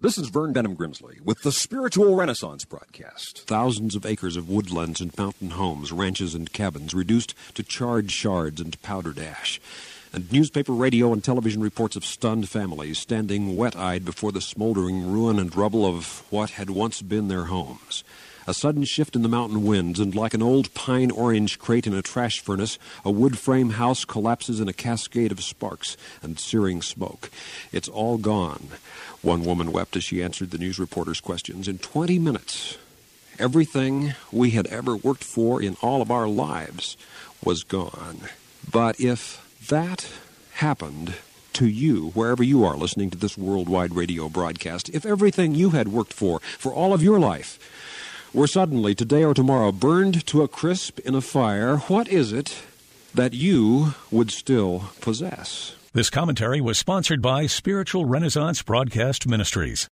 This is Vern Benham Grimsley with the Spiritual Renaissance broadcast. Thousands of acres of woodlands and mountain homes, ranches and cabins reduced to charred shards and powdered ash. And newspaper, radio, and television reports of stunned families standing wet eyed before the smoldering ruin and rubble of what had once been their homes. A sudden shift in the mountain winds, and like an old pine orange crate in a trash furnace, a wood frame house collapses in a cascade of sparks and searing smoke. It's all gone. One woman wept as she answered the news reporter's questions. In 20 minutes, everything we had ever worked for in all of our lives was gone. But if that happened to you, wherever you are listening to this worldwide radio broadcast, if everything you had worked for, for all of your life, were suddenly, today or tomorrow, burned to a crisp in a fire, what is it that you would still possess? This commentary was sponsored by Spiritual Renaissance Broadcast Ministries.